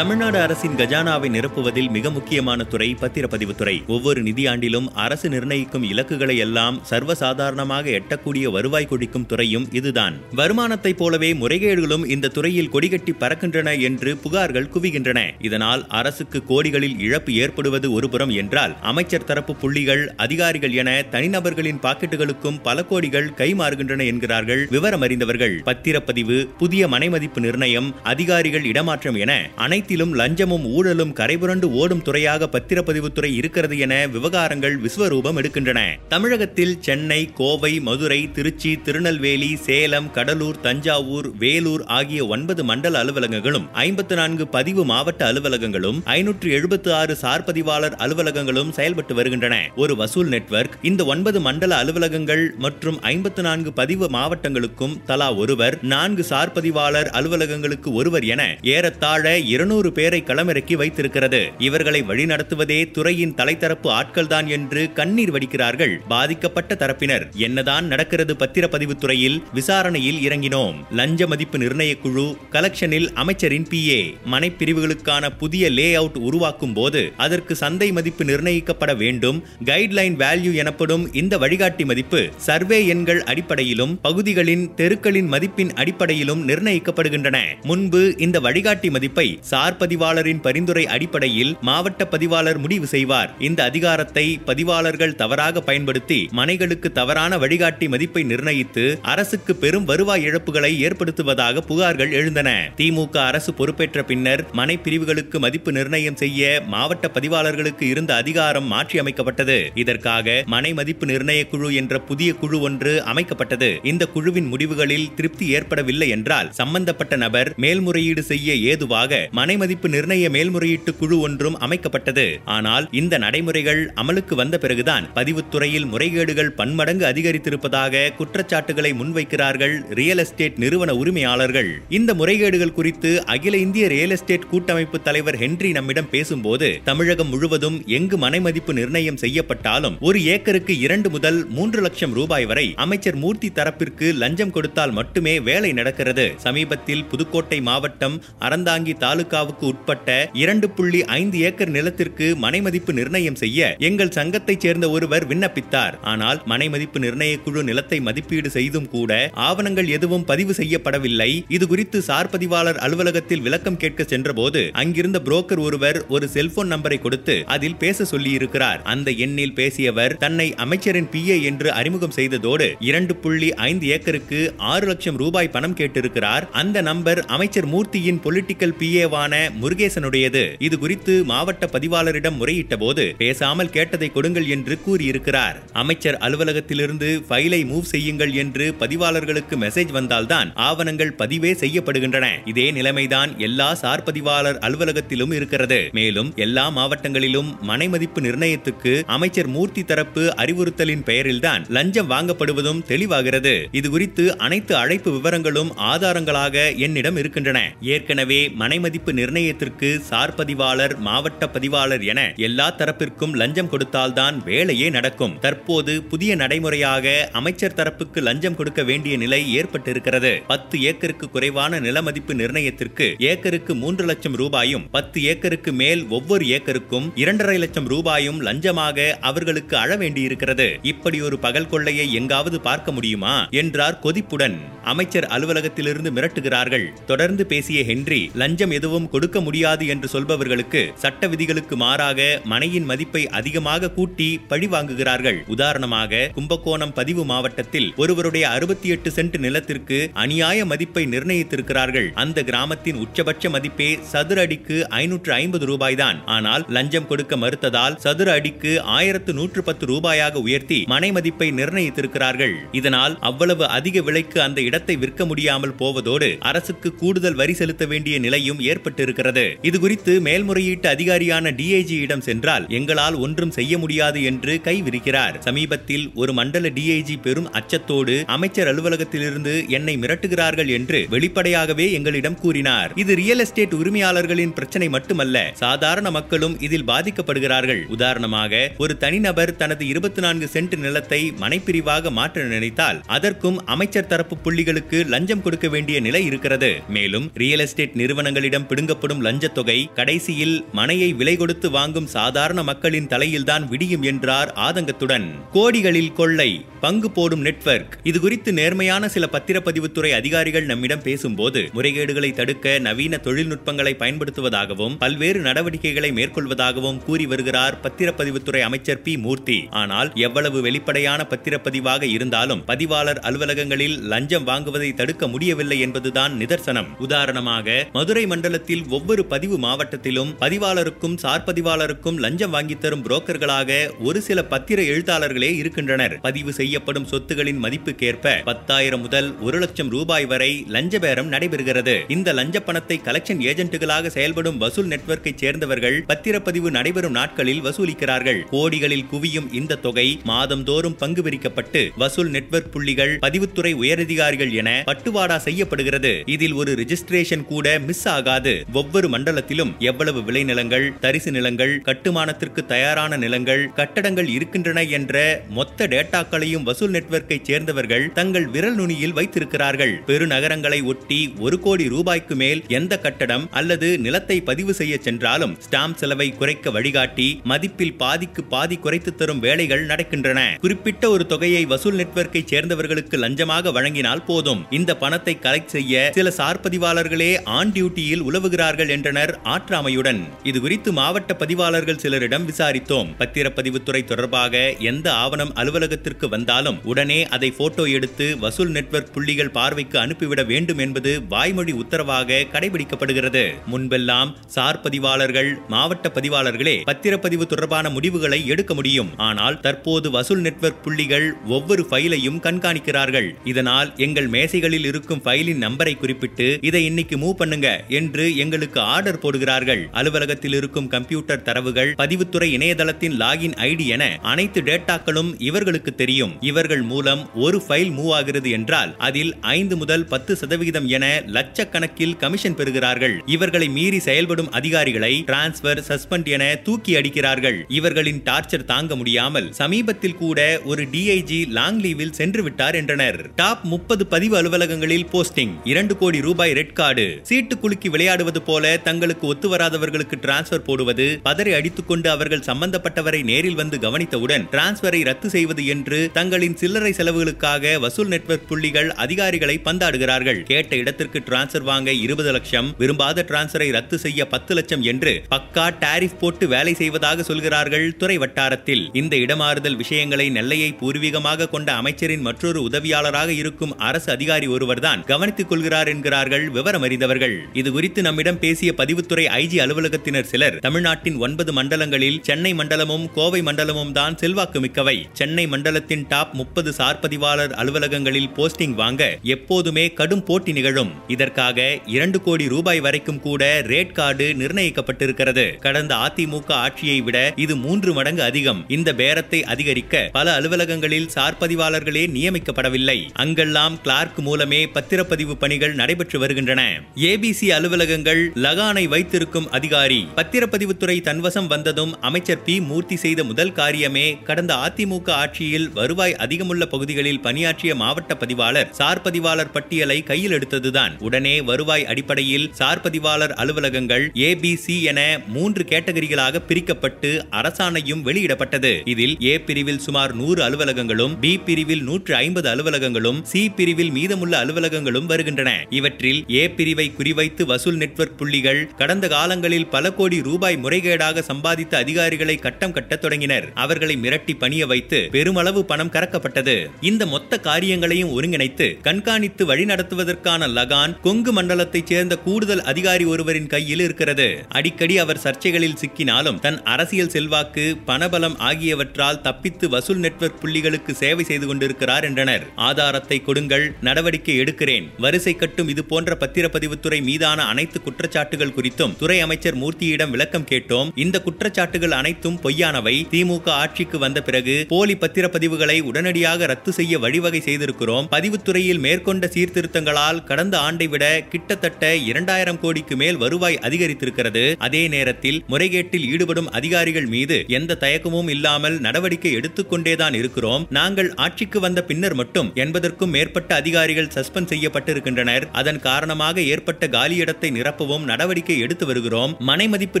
தமிழ்நாடு அரசின் கஜானாவை நிரப்புவதில் மிக முக்கியமான துறை பத்திரப்பதிவுத்துறை ஒவ்வொரு நிதியாண்டிலும் அரசு நிர்ணயிக்கும் இலக்குகளை எல்லாம் சர்வசாதாரணமாக எட்டக்கூடிய வருவாய் கொடிக்கும் துறையும் இதுதான். வருமானத்தைப் போலவே முறைகேடுகளும் இந்த துறையில் கொடிகட்டி பறக்கின்றன என்று புகார்கள் குவிகின்றன. இதனால் அரசுக்கு கோடிகளில் இழப்பு ஏற்படுவது ஒருபுறம் என்றால் அமைச்சர் தரப்பு புள்ளிகள் அதிகாரிகள் என தனிநபர்களின் பாக்கெட்டுகளுக்கும் பல கோடிகள் கைமாறுகின்றன என்கிறார்கள் விவரம் அறிந்தவர்கள் பத்திரப்பதிவு புதிய மனைமதிப்பு நிர்ணயம் அதிகாரிகள் இடமாற்றம் என அனைத்து அனைத்திலும் லஞ்சமும் ஊழலும் கரைபுரண்டு ஓடும் துறையாக பத்திரப்பதிவுத்துறை இருக்கிறது என விவகாரங்கள் விஸ்வரூபம் எடுக்கின்றன. தமிழகத்தில் சென்னை கோவை மதுரை திருச்சி திருநெல்வேலி சேலம் கடலூர் தஞ்சாவூர் வேலூர் ஆகிய ஒன்பது மண்டல அலுவலகங்களும் ஐம்பத்து நான்கு பதிவு மாவட்ட அலுவலகங்களும் ஐநூற்று எழுபத்து ஆறு சார் பதிவாளர் அலுவலகங்களும் செயல்பட்டு வருகின்றன. ஒரு வசூல் நெட்வொர்க் இந்த ஒன்பது மண்டல அலுவலகங்கள் மற்றும் ஐம்பத்து நான்கு பதிவு மாவட்டங்களுக்கும் தலா ஒருவர் நான்கு சார் பதிவாளர் அலுவலகங்களுக்கு ஒருவர் என ஏறத்தாழ இருநூறு பேரை களமிறக்கி வைத்திருக்கிறது. இவர்களை வழிநடத்துவதே துறையின் தலைத்தரப்பு ஆட்கள்தான் என்று கண்ணீர் வடிக்கிறார்கள் பாதிக்கப்பட்ட தரப்பினர். என்னதான் நடக்கிறது பத்திரப்பதிவு துறையில் விசாரணையில் இறங்கினோம். லஞ்ச மதிப்பு நிர்ணய குழு கலெக்ஷனில் அமைச்சரின் பிஏ மனைப்பிரிவுகளுக்கான புதிய லே அவுட் உருவாக்கும் போது அதற்கு சந்தை மதிப்பு நிர்ணயிக்கப்பட வேண்டும். கைட்லைன் வேல்யூ எனப்படும் இந்த வழிகாட்டி மதிப்பு சர்வே எண்கள் அடிப்படையிலும் பகுதிகளின் தெருக்களின் மதிப்பின் அடிப்படையிலும் நிர்ணயிக்கப்படுகின்றன. முன்பு இந்த வழிகாட்டி மதிப்பை சார் பதிவாளரின் பரிந்துரை அடிப்படையில் மாவட்ட பதிவாளர் முடிவு செய்வார். இந்த அதிகாரத்தை பதிவாளர்கள் தவறாக பயன்படுத்தி மனைகளுக்கு தவறான வழிகாட்டி மதிப்பை நிர்ணயித்து அரசுக்கு பெரும் வருவாய் இழப்புகளை ஏற்படுத்துவதாக புகார்கள் எழுந்தன. திமுக அரசு பொறுப்பேற்ற பின்னர் மனை பிரிவுகளுக்கு மதிப்பு நிர்ணயம் செய்ய மாவட்ட பதிவாளர்களுக்கு இருந்த அதிகாரம் மாற்றி அமைக்கப்பட்டது. இதற்காக மனை மதிப்பு நிர்ணய குழு என்ற புதிய குழு ஒன்று அமைக்கப்பட்டது. இந்த குழுவின் முடிவுகளில் திருப்தி ஏற்படவில்லை என்றால் சம்பந்தப்பட்ட நபர் மேல்முறையீடு செய்ய ஏதுவாக மனை மதிப்பு நிர்ணய மேல்முறையீட்டு குழு ஒன்றும் அமைக்கப்பட்டது. ஆனால் இந்த நடைமுறைகள் அமலுக்கு வந்த பிறகுதான் பதிவுத்துறையில் முறைகேடுகள் பன்மடங்கு அதிகரித்திருப்பதாக குற்றச்சாட்டுகளை முன்வைக்கிறார்கள் ரியல் எஸ்டேட் நிறுவன உரிமையாளர்கள். இந்த முறைகேடுகள் குறித்து அகில இந்திய ரியல் எஸ்டேட் கூட்டமைப்பு தலைவர் ஹென்றி நம்மிடம் பேசும்போது தமிழகம் முழுவதும் எங்கு மனை மதிப்பு நிர்ணயம் செய்யப்பட்டாலும் ஒரு ஏக்கருக்கு இரண்டு முதல் மூன்று லட்சம் ரூபாய் வரை அமைச்சர் மூர்த்தி தரப்பிற்கு லஞ்சம் கொடுத்தால் மட்டுமே வேலை நடக்கிறது. சமீபத்தில் புதுக்கோட்டை மாவட்டம் அறந்தாங்கி தாலுகா தாலுகாவுக்கு உட்பட்ட இரண்டு புள்ளி ஐந்து ஏக்கர் நிலத்திற்கு மனை மதிப்பு நிர்ணயம் செய்ய எங்கள் சங்கத்தைச் சேர்ந்த ஒருவர் விண்ணப்பித்தார். ஆனால் மனை மதிப்பு நிர்ணய குழு நிலத்தை மதிப்பீடு செய்தும் கூட ஆவணங்கள் எதுவும் பதிவு செய்யப்படவில்லை. இது குறித்து சார் பதிவாளர் அலுவலகத்தில் விளக்கம் கேட்க சென்றபோது அங்கிருந்த புரோக்கர் ஒருவர் ஒரு செல்போன் நம்பரை கொடுத்து அதில் பேச சொல்லியிருக்கிறார். அந்த எண்ணில் பேசியவர் தன்னை அமைச்சரின் பிஏ என்று அறிமுகம் செய்ததோடு இரண்டு புள்ளி ஐந்து ஏக்கருக்கு ஆறு லட்சம் ரூபாய் பணம் கேட்டிருக்கிறார். அந்த நம்பர் அமைச்சர் மூர்த்தியின் பொலிட்டிக்கல் பிஏவான முருகேசனுடையது. இது குறித்து மாவட்ட பதிவாளரிடம் முறையிட்ட போது பேசாமல் கேட்டதை கொடுங்கள் என்று கூறியிருக்கிறார். அமைச்சர் அலுவலகத்திலிருந்து ஃபைலை மூவ் செய்யுங்கள் என்று பதிவாளர்களுக்கு மெசேஜ் வந்தால்தான் ஆவணங்கள் பதிவே செய்யப்படுகின்றன. இதே நிலைமைதான் எல்லா சார் பதிவாளர் அலுவலகத்திலும் இருக்கிறது. மேலும் எல்லா மாவட்டங்களிலும் மனை மதிப்பு நிர்ணயத்துக்கு அமைச்சர் மூர்த்தி தரப்பு அறிவுறுத்தலின் பெயரில்தான் லஞ்சம் வாங்கப்படுவதும் தெளிவாகிறது. இது குறித்து அனைத்து அழைப்பு விவரங்களும் ஆதாரங்களாக என்னிடம் இருக்கின்றன. ஏற்கனவே மனை மதிப்பு நிர்ணயத்திற்கு சார் பதிவாளர் மாவட்ட பதிவாளர் என எல்லா தரப்பிற்கும் லஞ்சம் கொடுத்தால்தான் வேலையே நடக்கும். தற்போது புதிய நடைமுறையாக அமைச்சர் தரப்புக்கு லஞ்சம் கொடுக்க வேண்டிய நிலை ஏற்பட்டிருக்கிறது. பத்து ஏக்கருக்கு குறைவான நில மதிப்பு நிர்ணயத்திற்கு ஏக்கருக்கு மூன்று லட்சம் ரூபாயும் பத்து ஏக்கருக்கு மேல் ஒவ்வொரு ஏக்கருக்கும் இரண்டரை லட்சம் ரூபாயும் லஞ்சமாக அவர்களுக்கு அழ வேண்டியிருக்கிறது. இப்படி ஒரு பகல் கொள்ளையை எங்காவது பார்க்க முடியுமா? என்றார் கொதிப்புடன் அமைச்சர் அலுவலகத்திலிருந்து மிரட்டுகிறார்கள். தொடர்ந்து பேசிய ஹென்றி லஞ்சம் எதுவும் கொடுக்க முடியாது என்று சொல்பவர்களுக்கு சட்ட விதிகளுக்கு மாறாக மனையின் மதிப்பை அதிகமாக கூட்டி பழி வாங்குகிறார்கள். உதாரணமாக கும்பகோணம் பதிவு மாவட்டத்தில் ஒருவருடைய அறுபத்தி எட்டு சென்ட் நிலத்திற்கு அநியாய மதிப்பை நிர்ணயித்திருக்கிறார்கள். அந்த கிராமத்தின் உச்சபட்ச மதிப்பே சதுர அடிக்கு ஐநூற்று ஐம்பது ரூபாய் தான் ஆனால் லஞ்சம் கொடுக்க மறுத்ததால் சதுர அடிக்கு ஆயிரத்து நூற்று பத்து ரூபாயாக உயர்த்தி மனை மதிப்பை நிர்ணயித்திருக்கிறார்கள். இதனால் அவ்வளவு அதிக விலைக்கு அந்த இடத்தை விற்க முடியாமல் போவதோடு அரசுக்கு கூடுதல் வரி செலுத்த வேண்டிய நிலையும் ஏற்பட்டு செய்யப்பட்டிருக்கிறது இதுகுறித்து மேல்முறையீட்டு அதிகாரியான டிஐஜியிடம் சென்றால் எங்களால் ஒன்றும் செய்ய முடியாது என்று கைவிரிக்கிறார் சமீபத்தில் ஒரு மண்டல டிஐஜி பெரும் அச்சத்தோடு அமைச்சர் அலுவலகத்திலிருந்து என்னை மிரட்டுகிறார்கள் என்று வெளிப்படையாகவே எங்களிடம் கூறினார். இது ரியல் எஸ்டேட் உரிமையாளர்களின் பிரச்சனை மட்டுமல்ல சாதாரண மக்களும் இதில் பாதிக்கப்படுகிறார்கள். உதாரணமாக ஒரு தனிநபர் தனது இருபத்தி நான்கு சென்ட் நிலத்தை மனைப்பிரிவாக மாற்ற நினைத்தால் அதற்கும் அமைச்சர் தரப்பு புள்ளிகளுக்கு லஞ்சம் கொடுக்க வேண்டிய நிலை இருக்கிறது. மேலும் ரியல் எஸ்டேட் நிறுவனங்களிடம் பிடுங்கப்படும் லஞ்சத் தொகை கடைசியில் மனையை விலை கொடுத்து வாங்கும் சாதாரண மக்களின் தலையில்தான் விடியும் என்றார் ஆதங்கத்துடன். கோடிகளில் கொள்ளை பங்கு போடும் நெட்வொர்க். இது குறித்து நேர்மையான சில பத்திரப்பதிவுத்துறை அதிகாரிகள் நம்மிடம் பேசும்போது முறைகேடுகளை தடுக்க நவீன தொழில்நுட்பங்களை பயன்படுத்துவதாகவும் பல்வேறு நடவடிக்கைகளை மேற்கொள்வதாகவும் கூறி வருகிறார் பத்திரப்பதிவுத்துறை அமைச்சர் பி. மூர்த்தி. ஆனால் எவ்வளவு வெளிப்படையான பத்திரப்பதிவாக இருந்தாலும் பதிவாளர் அலுவலகங்களில் லஞ்சம் வாங்குவதை தடுக்க முடியவில்லை என்பதுதான் நிதர்சனம். உதாரணமாக மதுரை மண்டலத்தில் ஒவ்வொரு பதிவு மாவட்டத்திலும் பதிவாளருக்கும் சார் பதிவாளருக்கும் லஞ்சம் வாங்கி தரும் புரோக்கர்களாக ஒரு சில பத்திர எழுத்தாளர்களே இருக்கின்றனர். பதிவு செய்யப்படும் சொத்துகளின் மதிப்புக்கேற்ப பத்தாயிரம் முதல் ஒரு லட்சம் ரூபாய் வரை லஞ்ச பேரம் நடைபெறுகிறது. இந்த லஞ்ச பணத்தை கலெக்ஷன் ஏஜென்ட்டுகளாக செயல்படும் வசூல் நெட்வொர்க்கை சேர்ந்தவர்கள் பத்திரப்பதிவு நடைபெறும் நாட்களில் வசூலிக்கிறார்கள். கோடிகளில் குவியும் இந்த தொகை மாதந்தோறும் பங்கு பிரிக்கப்பட்டு வசூல் நெட்வொர்க் புள்ளிகள் பதிவுத்துறை உயரதிகாரிகள் என பட்டுவாடா செய்யப்படுகிறது. இதில் ஒரு ரிஜிஸ்ட்ரேஷன் கூட மிஸ் ஆகாது. ஒவ்வொரு மண்டலத்திலும் எவ்வளவு விளைநிலங்கள் தரிசு நிலங்கள் கட்டுமானத்திற்கு தயாரான நிலங்கள் கட்டடங்கள் இருக்கின்றன என்ற மொத்த டேட்டாக்களையும் வசூல் நெட்வொர்க்கை சேர்ந்தவர்கள் தங்கள் விரல் நுனியில் வைத்திருக்கிறார்கள். பெருநகரங்களை ஒட்டி ஒரு கோடி ரூபாய்க்கு மேல் எந்த கட்டடம் அல்லது நிலத்தை பதிவு செய்ய சென்றாலும் ஸ்டாம்ப் செலவை குறைக்க வழிகாட்டி மதிப்பில் பாதிக்கு பாதி குறைத்து தரும் வேலைகள் நடக்கின்றன. குறிப்பிட்ட ஒரு தொகையை வசூல் நெட்வொர்க்கை சேர்ந்தவர்களுக்கு லஞ்சமாக வழங்கினால் போதும். இந்த பணத்தை கலெக்ட் செய்ய சில சார்பதிவாளர்களே ஆன் டியூட்டியில் உலவுகிறார்கள் என்றனர். ஆற்றாமையுடன் இது குறித்து மாவட்ட பதிவாளர்கள் சிலரிடம் விசாரித்தோம். பத்திரப்பதிவுத்துறை தொடர்பாக எந்த ஆவணம் அலுவலகத்திற்கு வந்தாலும் உடனே அதை போட்டோ எடுத்து வசூல் நெட்வொர்க் புள்ளிகள் பார்வைக்கு அனுப்பிவிட வேண்டும் என்பது வாய்மொழி உத்தரவாக கடைபிடிக்கப்படுகிறது. முன்பெல்லாம் சார் பதிவாளர்கள் மாவட்ட பதிவாளர்களே பத்திரப்பதிவு தொடர்பான முடிவுகளை எடுக்க முடியும். ஆனால் தற்போது வசூல் நெட்வொர்க் புள்ளிகள் ஒவ்வொரு ஃபைலையும் கண்காணிக்கிறார்கள். இதனால் எங்கள் மேசைகளில் இருக்கும் ஃபைலின் நம்பரை குறிப்பிட்டு இதை இன்னைக்கு மூவ் பண்ணுங்க என்று எங்களுக்கு ஆர்டர் போடுகிறார்கள். அலுவலகத்தில் இருக்கும் கம்ப்யூட்டர் தரவுகள் பதிவுத்துறை இணையதளத்தின் லாகின் ஐடி என அனைத்து டேட்டாக்களும் இவர்களுக்கு தெரியும். இவர்கள் மூலம் ஒரு ஃபைல் மூவ் ஆகிறது என்றால் அதில் ஐந்து முதல் பத்து சதவிகிதம் என லட்சக்கணக்கில் கமிஷன் பெறுகிறார்கள். இவர்களை மீறி செயல்படும் அதிகாரிகளை டிரான்ஸ்பர் சஸ்பெண்ட் என தூக்கி அடிக்கிறார்கள். இவர்களின் டார்ச்சர் தாங்க முடியாமல் சமீபத்தில் கூட ஒரு டிஐஜி லாங் லீவில் சென்று விட்டார் என்றனர். டாப் முப்பது பதிவு அலுவலகங்களில் போஸ்டிங் இரண்டு கோடி ரூபாய் ரெட் கார்டு சீட்டு குலுக்கி விளையாடுவது போல தங்களுக்கு ஒத்து வராதவர்களுக்கு டிரான்ஸ்பர் போடுவது பதரை அடித்துக்கொண்டு அவர்கள் சம்பந்தப்பட்டவரை நேரில் வந்து கவனித்தவுடன் டிரான்ஸ்பரை ரத்து செய்வது என்று தங்களின் சில்லறை செலவுகளுக்காக வசூல் நெட்வொர்க் புள்ளிகள் அதிகாரிகளை பந்தாடுகிறார்கள். கேட்ட இடத்திற்கு டிரான்ஸ்பர் வாங்க இருபது லட்சம் விரும்பாத டிரான்ஸ்பரை ரத்து செய்ய பத்து லட்சம் என்று பக்கா டாரிஃப் போட்டு வேலை செய்வதாக சொல்கிறார்கள் துறை வட்டாரத்தில். இந்த இடமாறுதல் விஷயங்களை நெல்லையை பூர்வீகமாக கொண்ட அமைச்சரின் மற்றொரு உதவியாளராக இருக்கும் அரசு அதிகாரி ஒருவர்தான் கவனித்துக் கொள்கிறார் என்கிறார்கள் விவரம் அறிந்தவர்கள் இது குறித்து நம்மிடம் பேசிய பதிவுத்துறை ஐஜி அலுவலகத்தினர் சிலர் தமிழ்நாட்டின் ஒன்பது மண்டலங்களில் சென்னை மண்டலமும் கோவை மண்டலமும் தான் செல்வாக்கு மிக்கவை. சென்னை மண்டலத்தின் டாப் முப்பது சார் பதிவாளர் அலுவலகங்களில் போஸ்டிங் வாங்க எப்போதுமே கடும் போட்டி நிகழும். இதற்காக இரண்டு கோடி ரூபாய் வரைக்கும் கூட ரேட் கார்டு நிர்ணயிக்கப்பட்டிருக்கிறது. கடந்த அதிமுக ஆட்சியை விட இது மூன்று மடங்கு அதிகம். இந்த பேரத்தை அதிகரிக்க பல அலுவலகங்களில் சார் பதிவாளர்களே நியமிக்கப்படவில்லை. அங்கெல்லாம் கிளார்க் மூலமே பத்திரப்பதிவு பணிகள் நடைபெற்று வருகின்றன. ஏபிசி அலுவலகங்கள் லகானை வைத்திருக்கும் அதிகாரி. பத்திரப்பதிவுத்துறை தன்வசம் வந்ததும் அமைச்சர் பி. மூர்த்தி செய்த முதல் காரியமே கடந்த அதிமுக ஆட்சியில் வருவாய் அதிகமுள்ள பகுதிகளில் பணியாற்றிய மாவட்ட பதிவாளர் சார் பதிவாளர் பட்டியலை கையில் எடுத்ததுதான். உடனே வருவாய் அடிப்படையில் சார் பதிவாளர் அலுவலகங்கள் ஏபிசி என மூன்று கேட்டகரிகளாக பிரிக்கப்பட்டு அரசாணையும் வெளியிடப்பட்டது. இதில் ஏ பிரிவில் சுமார் நூறு அலுவலகங்களும் பி பிரிவில் நூற்று ஐம்பது அலுவலகங்களும் சி பிரிவில் மீதமுள்ள அலுவலகங்களும் வருகின்றன. இவற்றில் ஏ பிரிவை குறிவைத்து வசூல் நெட்வொர்க் புள்ளிகள் கடந்த காலங்களில் பல கோடி ரூபாய் முறைகேடாக சம்பாதித்த அதிகாரிகளை கட்டம் கட்ட தொடங்கினர். அவர்களை மிரட்டி பணிய வைத்து பெருமளவு பணம் கறக்கப்பட்டது. இந்த மொத்த காரியங்களையும் ஒருங்கிணைத்து கண்காணித்து வழிநடத்துவதற்கான லகான் கொங்கு மண்டலத்தைச் சேர்ந்த கூடுதல் அதிகாரி ஒருவரின் கையில் இருக்கிறது. அடிக்கடி அவர் சர்ச்சைகளில் சிக்கினாலும் தன் அரசியல் செல்வாக்கு பணபலம் ஆகியவற்றால் தப்பித்து வசூல் நெட்வொர்க் புள்ளிகளுக்கு சேவை செய்து கொண்டிருக்கிறார் என்றனர். ஆதாரத்தை கொடுங்கள் நடவடிக்கை எடுக்கிறேன். வரிசை கட்டும் இது போன்ற பத்திரப்பதிவுத்துறை மீதான அனைத்து குற்றச்சாட்டுகள் குறித்தும் துறை அமைச்சர் மூர்த்தியிடம் விளக்கம் கேட்டோம். இந்த குற்றச்சாட்டுகள் அனைத்தும் பொய்யானவை. திமுக ஆட்சிக்கு வந்த பிறகு போலி பத்திரப்பதிவுகளை உடனடியாக ரத்து செய்ய வழிவகை செய்திருக்கிறோம். பதிவுத்துறையில் மேற்கொண்ட சீர்திருத்தங்களால் கடந்த ஆண்டை விட கிட்டத்தட்ட இரண்டாயிரம் கோடிக்கு மேல் வருவாய் அதிகரித்திருக்கிறது. அதே நேரத்தில் முறைகேட்டில் ஈடுபடும் அதிகாரிகள் மீது எந்த தயக்கமும் இல்லாமல் நடவடிக்கை எடுத்துக்கொண்டேதான் இருக்கிறோம். நாங்கள் ஆட்சிக்கு வந்த பின்னர் மட்டும் எண்பதற்கும் மேற்பட்ட அதிகாரிகள் சஸ்பெண்ட் செய்யப்பட்டிருக்கின்றனர். அதன் காரணமாக ஏற்பட்ட காலியிடத்தை பரப்பவும் நடவடிக்கை எடுத்து வருகிறோம். மனை மதிப்பு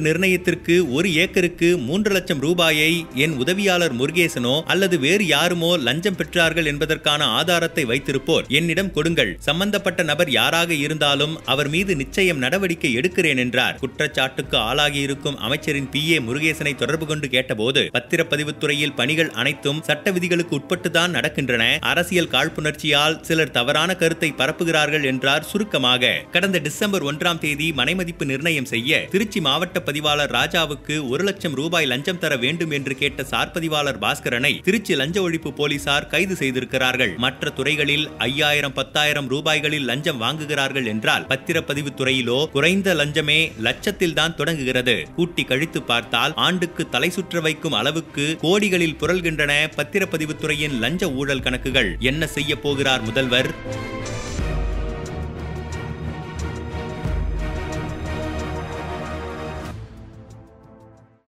நிர்ணயத்திற்கு ஒரு ஏக்கருக்கு மூன்று லட்சம் ரூபாயை என் உதவியாளர் முருகேசனோ அல்லது வேறு யாருமோ லஞ்சம் பெற்றார்கள் என்பதற்கான ஆதாரத்தை வைத்திருப்போர். என்னிடம் கொடுங்கள். சம்பந்தப்பட்ட நபர் யாராக இருந்தாலும் அவர் மீது நிச்சயம் நடவடிக்கை எடுக்கிறேன் என்றார். குற்றச்சாட்டுக்கு ஆளாகி இருக்கும் அமைச்சரின் பி. ஏ. முருகேசனை தொடர்பு கொண்டு கேட்டபோது பத்திரப்பதிவுத்துறையில் பணிகள் அனைத்தும் சட்ட விதிகளுக்கு உட்பட்டுதான் நடக்கின்றன. அரசியல் காழ்ப்புணர்ச்சியால் சிலர் தவறான கருத்தை பரப்புகிறார்கள் என்றார் சுருக்கமாக. கடந்த டிசம்பர் ஒன்றாம் தேதி தேதி மனைமதிப்பு நிர்ணயம் செய்ய திருச்சி மாவட்ட பதிவாளர் ராஜாவுக்கு ஒரு லட்சம் ரூபாய் லஞ்சம் தர வேண்டும் என்று கேட்ட சார் பதிவாளர் பாஸ்கரனை திருச்சி லஞ்ச ஒழிப்பு போலீசார் கைது செய்திருக்கிறார்கள். மற்ற துறைகளில் ஐயாயிரம் பத்தாயிரம் ரூபாய்களில் லஞ்சம் வாங்குகிறார்கள் என்றால் பத்திரப்பதிவு துறையிலோ குறைந்த லஞ்சமே லட்சத்தில் தான் தொடங்குகிறது. கூட்டி கழித்து பார்த்தால் ஆண்டுக்கு தலை சுற்ற வைக்கும் அளவுக்கு கோடிகளில் புரள்கின்றன பத்திரப்பதிவு துறையின் லஞ்ச ஊழல் கணக்குகள். என்ன செய்ய போகிறார் முதல்வர்?